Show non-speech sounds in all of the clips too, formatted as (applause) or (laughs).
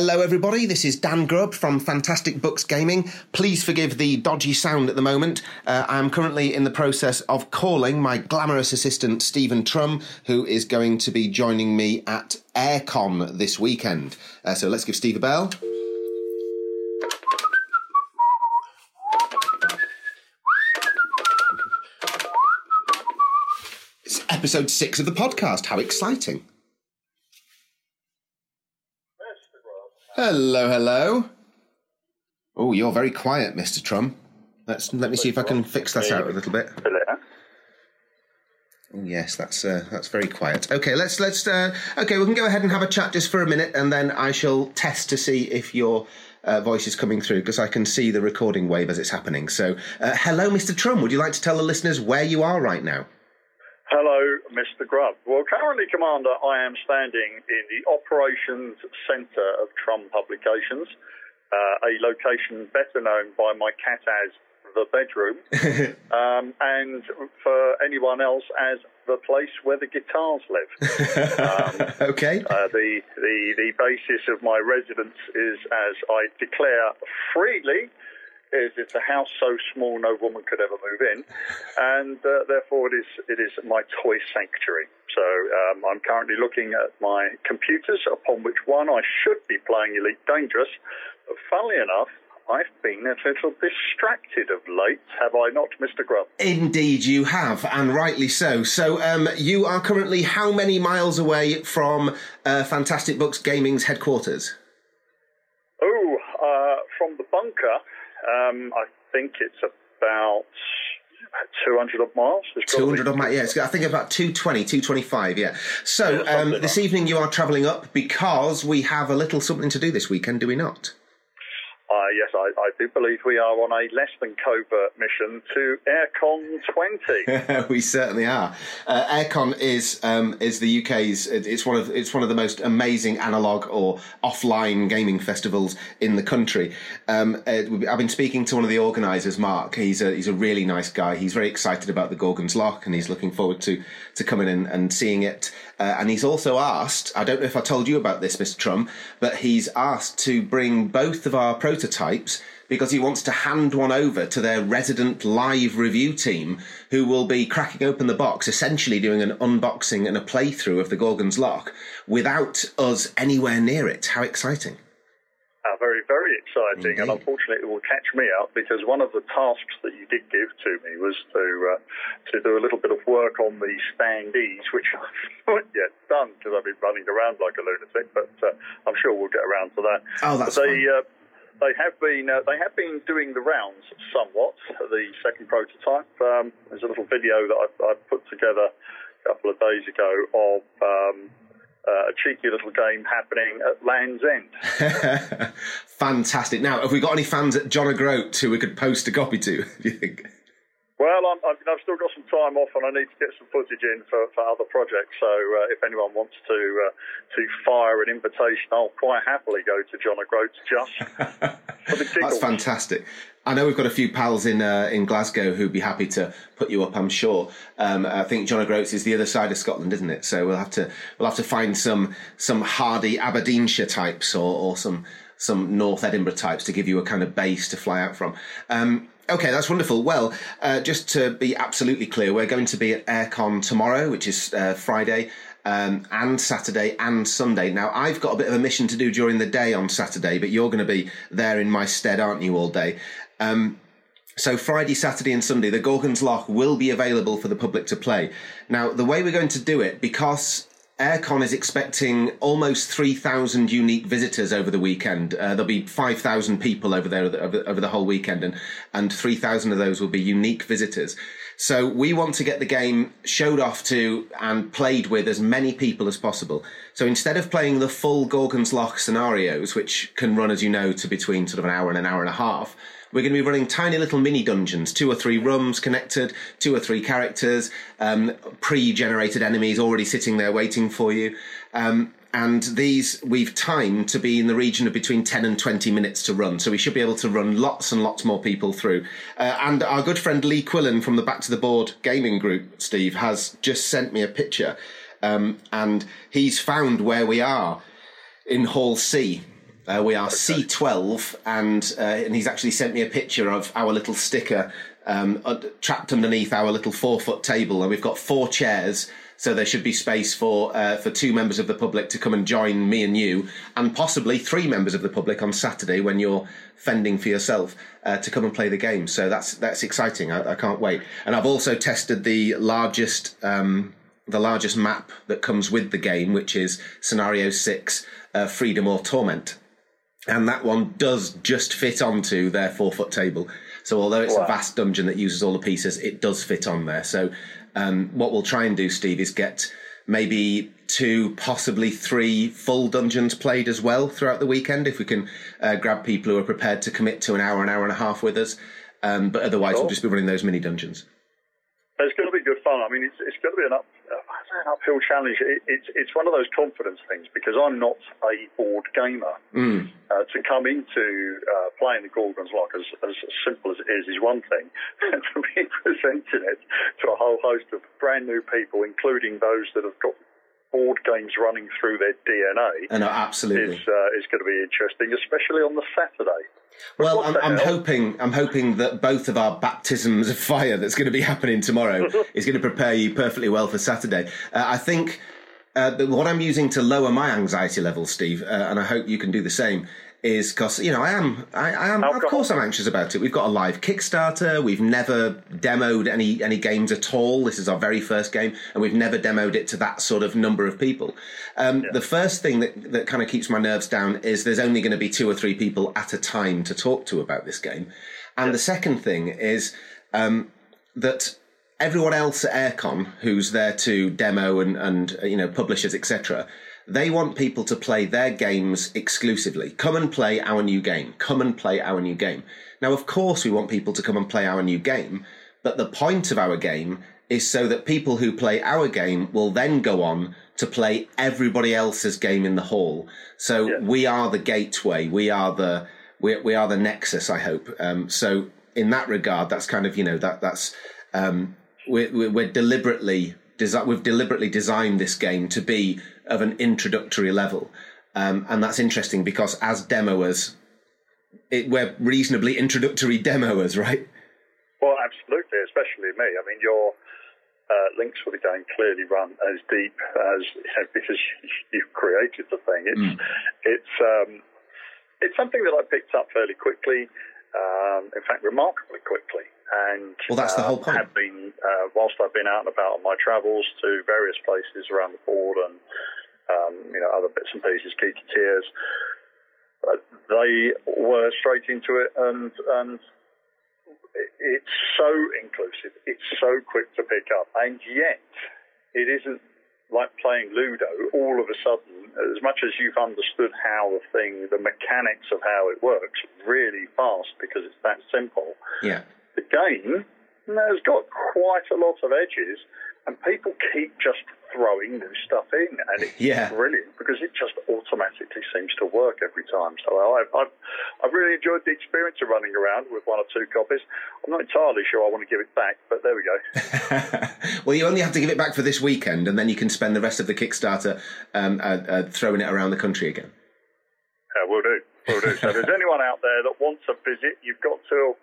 Hello, everybody. This is Dan Grubb from Fantastic Books Gaming. Please forgive the dodgy sound at the moment. Uh, I am currently in the process of calling my glamorous assistant, Stephen Trum, who is going to be joining me at AireCon this weekend. Uh, so let's give Steve a bell. It's episode six of the podcast. How exciting! Hello, hello. Oh, you're very quiet, Mr. Trum. Let's let me see if I can fix that out a little bit. Oh, yes, that's uh, that's very quiet. Okay, let's let's uh, okay, we can go ahead and have a chat just for a minute, and then I shall test to see if your uh, voice is coming through because I can see the recording wave as it's happening. So, uh, hello, Mr. Trum. Would you like to tell the listeners where you are right now? Hello, Mr. Grubb. Well, currently, Commander, I am standing in the Operations Centre of Trum Publications, uh, a location better known by my cat as the bedroom, (laughs) um, and for anyone else as the place where the guitars live. (laughs) Um, okay. Uh, the, the, the basis of my residence is, as I declare freely, is it's a house so small no woman could ever move in, and uh, therefore it is it is my toy sanctuary. So um, I'm currently looking at my computers, upon which one I should be playing Elite Dangerous, but funnily enough. I've been a little distracted of late, have I not, Mr. Grubb? Indeed, you have, and rightly so. So, um, you are currently how many miles away from uh, Fantastic Books Gaming's headquarters? Oh, uh, from the bunker, um, I think it's about 200 odd miles. 200 odd miles, yeah. I think about 220, 225, yeah. So yeah, um, this evening you are travelling up because we have a little something to do this weekend, do we not? Uh, yes, I, I, do believe we are on a less than covert mission to AireCon 20. (laughs) we certainly are. Uh, AireCon is um, is the UK's. It's one of it's one of the most amazing analog or offline gaming festivals in the country. Um, uh, I've been speaking to one of the organisers, Mark. He's a he's a really nice guy. He's very excited about the Gorgon's Loch, and he's looking forward to to coming in and seeing it. Uh, and he's also asked. I don't know if I told you about this, Mr. Trum, but he's asked to bring both of our prototypes because he wants to hand one over to their resident live review team who will be cracking open the box, essentially doing an unboxing and a playthrough of the Gorgon's Loch without us anywhere near it. How exciting! Uh, very, very exciting, Indeed. and unfortunately, it will catch me out because one of the tasks that you did give to me was to uh, to do a little bit of work on the standees, which (laughs) I've not yet done because I've been running around like a lunatic. But uh, I'm sure we'll get around to that. Oh, that's but they, uh, they have been uh, they have been doing the rounds somewhat. The second prototype. Um, there's a little video that I, I put together a couple of days ago of. Um, uh, a cheeky little game happening at Land's End. (laughs) Fantastic. Now, have we got any fans at John O'Groat who we could post a copy to, (laughs) do you think? Well, i have still got some time off, and I need to get some footage in for, for other projects. So, uh, if anyone wants to uh, to fire an invitation, I'll quite happily go to John O'Groats just (laughs) for the That's fantastic. I know we've got a few pals in uh, in Glasgow who'd be happy to put you up. I'm sure. Um, I think John O'Groats is the other side of Scotland, isn't it? So we'll have to we'll have to find some some hardy Aberdeenshire types or, or some some North Edinburgh types to give you a kind of base to fly out from. Um, Okay, that's wonderful. Well, uh, just to be absolutely clear, we're going to be at AireCon tomorrow, which is uh, Friday, um, and Saturday and Sunday. Now, I've got a bit of a mission to do during the day on Saturday, but you're going to be there in my stead, aren't you, all day? Um, so Friday, Saturday, and Sunday, the Gorgon's Loch will be available for the public to play. Now, the way we're going to do it, because AireCon is expecting almost 3,000 unique visitors over the weekend. Uh, there'll be 5,000 people over there over, over the whole weekend, and, and 3,000 of those will be unique visitors. So we want to get the game showed off to and played with as many people as possible. So instead of playing the full Gorgon's Loch scenarios, which can run, as you know, to between sort of an hour and an hour and a half, we're going to be running tiny little mini dungeons, two or three rooms connected, two or three characters, um, pre-generated enemies already sitting there waiting for you. Um, and these we've timed to be in the region of between 10 and 20 minutes to run. So we should be able to run lots and lots more people through. Uh, and our good friend Lee Quillen from the Back to the Board gaming group, Steve, has just sent me a picture. Um, and he's found where we are in Hall C Uh, we are C12, and uh, and he's actually sent me a picture of our little sticker um, uh, trapped underneath our little four foot table, and we've got four chairs. So there should be space for uh, for two members of the public to come and join me and you, and possibly three members of the public on Saturday when you're fending for yourself uh, to come and play the game. So that's that's exciting. I, I can't wait. And I've also tested the largest um, the largest map that comes with the game, which is Scenario Six, uh, Freedom or Torment and that one does just fit onto their four foot table. So although it's wow. a vast dungeon that uses all the pieces, it does fit on there. So um, what we'll try and do, Steve, is get maybe two, possibly three full dungeons played as well throughout the weekend. If we can uh, grab people who are prepared to commit to an hour, an hour and a half with us. Um, but otherwise, we'll just be running those mini dungeons. It's going to be good fun. I mean, it's, it's going to be an up, an uphill challenge. It, it's it's one of those confidence things because I'm not a board gamer. Mm. Uh, to come into uh, playing the Gorgon's Loch as, as simple as it is is one thing, (laughs) and to be presenting it to a whole host of brand new people, including those that have got board games running through their DNA, and absolutely, is uh, is going to be interesting, especially on the Saturday. Well, I'm, I'm hoping I'm hoping that both of our baptisms of fire that's going to be happening tomorrow (laughs) is going to prepare you perfectly well for Saturday. Uh, I think uh, what I'm using to lower my anxiety level, Steve, uh, and I hope you can do the same, is because you know I am I, I am of course I'm anxious about it. We've got a live Kickstarter. We've never demoed any any games at all. This is our very first game, and we've never demoed it to that sort of number of people. Um, yeah. The first thing that that kind of keeps my nerves down is there's only going to be two or three people at a time to talk to about this game, and yeah. the second thing is um, that everyone else at AireCon who's there to demo and and you know publishers etc they want people to play their games exclusively. Come and play our new game. Come and play our new game. Now, of course, we want people to come and play our new game, but the point of our game is so that people who play our game will then go on to play everybody else's game in the hall. So yeah. we are the gateway. We are the we, we are the nexus. I hope. Um, so in that regard, that's kind of you know that that's um, we're, we're deliberately desi- we've deliberately designed this game to be of an introductory level. Um, and that's interesting because as demoers, it, we're reasonably introductory demoers, right? Well, absolutely, especially me. I mean, your uh, links for the game clearly run as deep as you (laughs) know, because you've created the thing. It's mm. it's um, it's something that I picked up fairly quickly. Um, in fact, remarkably quickly. And well, that's the whole um, point. Have been uh, whilst I've been out and about on my travels to various places around the board and um, you know other bits and pieces, geeky tears. Uh, they were straight into it, and and it's so inclusive. It's so quick to pick up, and yet it isn't like playing Ludo. All of a sudden, as much as you've understood how the thing, the mechanics of how it works, really fast because it's that simple. Yeah the game has got quite a lot of edges, and people keep just throwing new stuff in, and it's yeah. brilliant because it just automatically seems to work every time. So I've, I've, I've really enjoyed the experience of running around with one or two copies. I'm not entirely sure I want to give it back, but there we go. (laughs) well, you only have to give it back for this weekend, and then you can spend the rest of the Kickstarter um, uh, uh, throwing it around the country again. Yeah, we'll do. We'll do. So if there's anyone out there that wants a visit, you've got to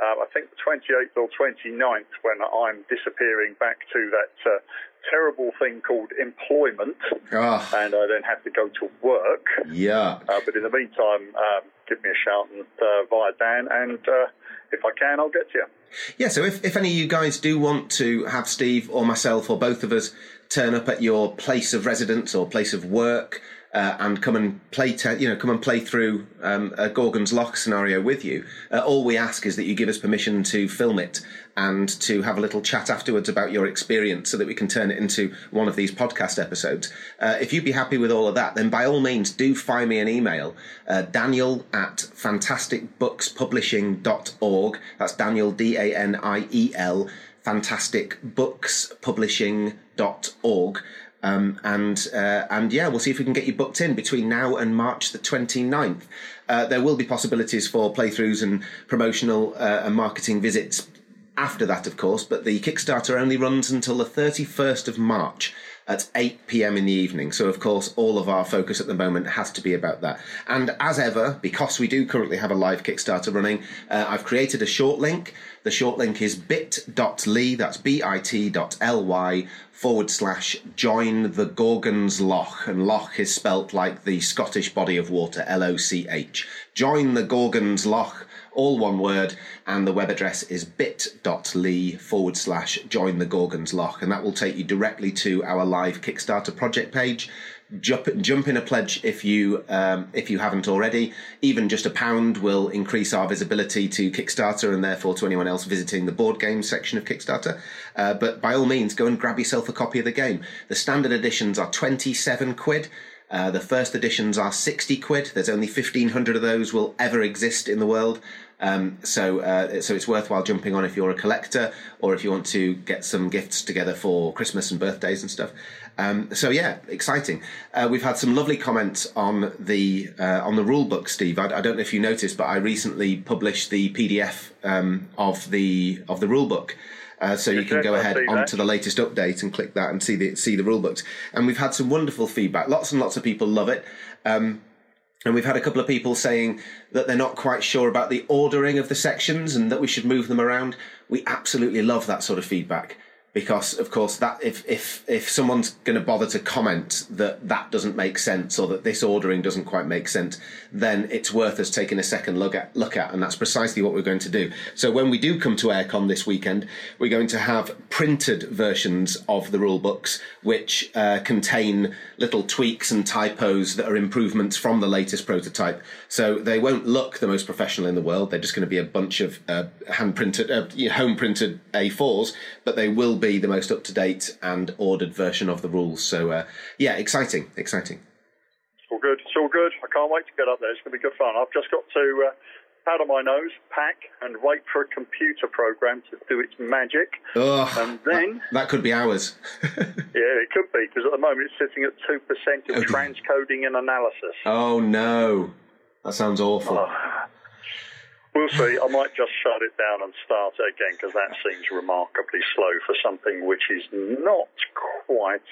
uh, I think the 28th or 29th when I'm disappearing back to that uh, terrible thing called employment, oh. and I then have to go to work. Yeah. Uh, but in the meantime, um, give me a shout and, uh, via Dan, and uh, if I can, I'll get to you. Yeah, so if, if any of you guys do want to have Steve or myself or both of us turn up at your place of residence or place of work, uh, and come and play, te- you know, come and play through um, a Gorgon's Loch scenario with you. Uh, all we ask is that you give us permission to film it and to have a little chat afterwards about your experience so that we can turn it into one of these podcast episodes. Uh, if you'd be happy with all of that, then by all means do fire me an email, uh, daniel at fantasticbookspublishing.org. That's Daniel, D-A-N-I-E-L, fantasticbookspublishing.org. Um, and uh, and yeah, we'll see if we can get you booked in between now and March the 29th. Uh, there will be possibilities for playthroughs and promotional uh, and marketing visits after that, of course, but the Kickstarter only runs until the 31st of March. At 8 p.m. in the evening. So, of course, all of our focus at the moment has to be about that. And as ever, because we do currently have a live Kickstarter running, uh, I've created a short link. The short link is bit.ly, that's bit.ly forward slash join the Gorgon's Loch. And Loch is spelt like the Scottish body of water, L O C H. Join the Gorgon's Loch all one word, and the web address is bit.ly forward slash join the Gorgon's Loch, and that will take you directly to our live Kickstarter project page. Jump, jump in a pledge if you um, if you haven't already. Even just a pound will increase our visibility to Kickstarter and therefore to anyone else visiting the board game section of Kickstarter. Uh, but by all means, go and grab yourself a copy of the game. The standard editions are twenty seven quid. Uh, the first editions are 60 quid. There's only 1,500 of those will ever exist in the world. Um, so, uh, so it's worthwhile jumping on if you're a collector or if you want to get some gifts together for Christmas and birthdays and stuff. Um, so yeah, exciting. Uh, we've had some lovely comments on the uh, on the rule book, Steve. I, I, don't know if you noticed, but I recently published the PDF um, of the of the rule book. Uh, so you can go ahead onto the latest update and click that and see the see the rule books. And we've had some wonderful feedback. Lots and lots of people love it. Um, and we've had a couple of people saying that they're not quite sure about the ordering of the sections and that we should move them around. We absolutely love that sort of feedback because of course that if if if someone's going to bother to comment that that doesn't make sense or that this ordering doesn't quite make sense then it's worth us taking a second look at look at and that's precisely what we're going to do. So when we do come to AireCon this weekend we're going to have printed versions of the rule books which uh, contain little tweaks and typos that are improvements from the latest prototype. So they won't look the most professional in the world. They're just going to be a bunch of uh, hand printed uh, home printed a4s but they will be the most up to date and ordered version of the rules. So uh, yeah, exciting, exciting. It's all good. It's all good. I can't wait to get up there. It's going to be good fun. I've just got to uh, powder my nose, pack, and wait for a computer program to do its magic. Oh, and then that, that could be hours. (laughs) yeah, it could be because at the moment it's sitting at two percent of transcoding and analysis. Oh no, that sounds awful. Oh. We'll see. I might just shut it down and start it again because that seems remarkably slow for something which is not quite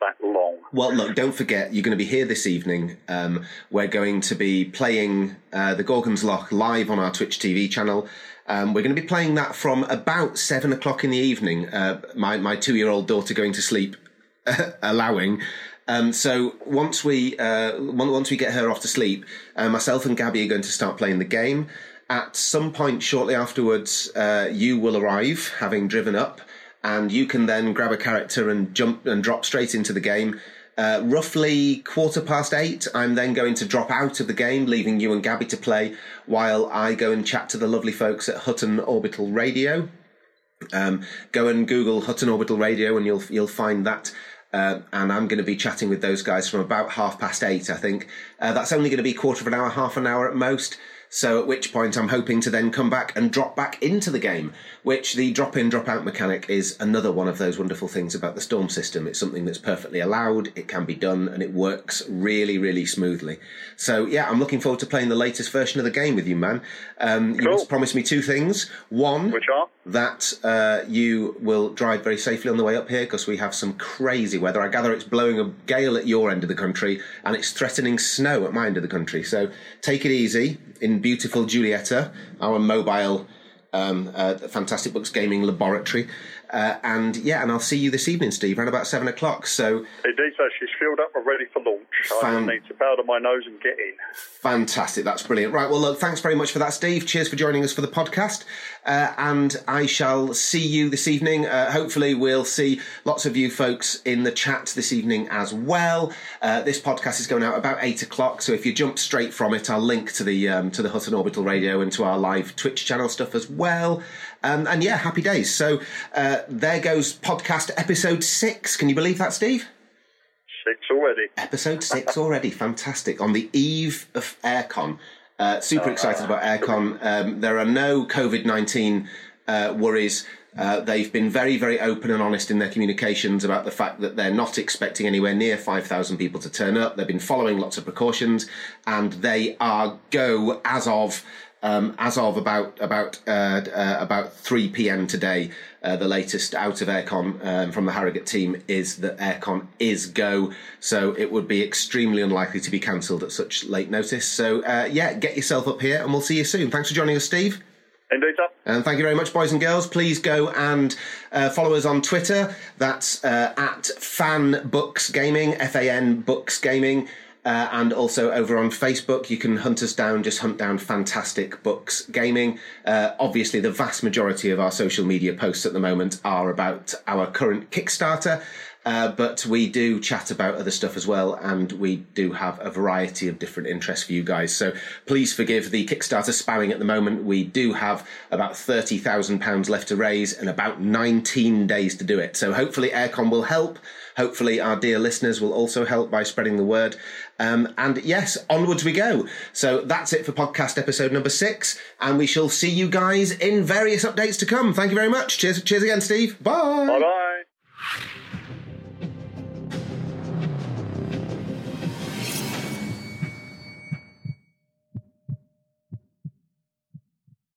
that long. Well, look, don't forget, you're going to be here this evening. Um, we're going to be playing uh, the Gorgon's Loch live on our Twitch TV channel. Um, we're going to be playing that from about seven o'clock in the evening. Uh, my my two year old daughter going to sleep, (laughs) allowing. Um, so once we uh, once we get her off to sleep, uh, myself and Gabi are going to start playing the game. At some point shortly afterwards, uh, you will arrive, having driven up, and you can then grab a character and jump and drop straight into the game. Uh, roughly quarter past eight, I'm then going to drop out of the game, leaving you and Gabi to play while I go and chat to the lovely folks at Hutton Orbital Radio. Um, go and Google Hutton Orbital Radio, and you'll you'll find that. Uh, and I'm going to be chatting with those guys from about half past eight, I think. Uh, that's only going to be quarter of an hour, half an hour at most. So at which point I'm hoping to then come back and drop back into the game, which the drop in, drop out mechanic is another one of those wonderful things about the Storm system. It's something that's perfectly allowed, it can be done, and it works really, really smoothly. So yeah, I'm looking forward to playing the latest version of the game with you, man. Um, cool. You must promise me two things. One, which are that uh, you will drive very safely on the way up here because we have some crazy weather. I gather it's blowing a gale at your end of the country and it's threatening snow at my end of the country. So take it easy in beautiful Julietta, our mobile um, uh, Fantastic Books Gaming Laboratory. Uh, and yeah, and I'll see you this evening, Steve, around about seven o'clock. So indeed, so she's filled up and ready for launch. Fan- I need to powder my nose and get in. Fantastic, that's brilliant. Right, well, look, thanks very much for that, Steve. Cheers for joining us for the podcast, uh, and I shall see you this evening. Uh, hopefully, we'll see lots of you folks in the chat this evening as well. Uh, this podcast is going out about eight o'clock, so if you jump straight from it, I'll link to the um, to the Hutton Orbital Radio and to our live Twitch channel stuff as well. Um, and yeah, happy days. So uh, there goes podcast episode six. Can you believe that, Steve? Six already. Episode six (laughs) already. Fantastic. On the eve of AireCon. Uh, super uh, excited about AireCon. Um, there are no COVID 19 uh, worries. Uh, they've been very, very open and honest in their communications about the fact that they're not expecting anywhere near 5,000 people to turn up. They've been following lots of precautions and they are go as of Um, as of about about uh, uh, about three p.m. today, uh, the latest out of AireCon um, from the Harrogate team is that AireCon is go. So it would be extremely unlikely to be cancelled at such late notice. So uh, yeah, get yourself up here, and we'll see you soon. Thanks for joining us, Steve. Indeed, sir. And thank you very much, boys and girls. Please go and uh, follow us on Twitter. That's uh, at Fan Books Gaming, F A N Books Gaming. Uh, and also over on Facebook, you can hunt us down, just hunt down Fantastic Books Gaming. Uh, obviously, the vast majority of our social media posts at the moment are about our current Kickstarter. Uh, but we do chat about other stuff as well, and we do have a variety of different interests for you guys. So please forgive the Kickstarter spamming at the moment. We do have about £30,000 left to raise and about 19 days to do it. So hopefully, AireCon will help. Hopefully, our dear listeners will also help by spreading the word. Um, and yes, onwards we go. So that's it for podcast episode number six, and we shall see you guys in various updates to come. Thank you very much. Cheers, cheers again, Steve. Bye. Bye bye.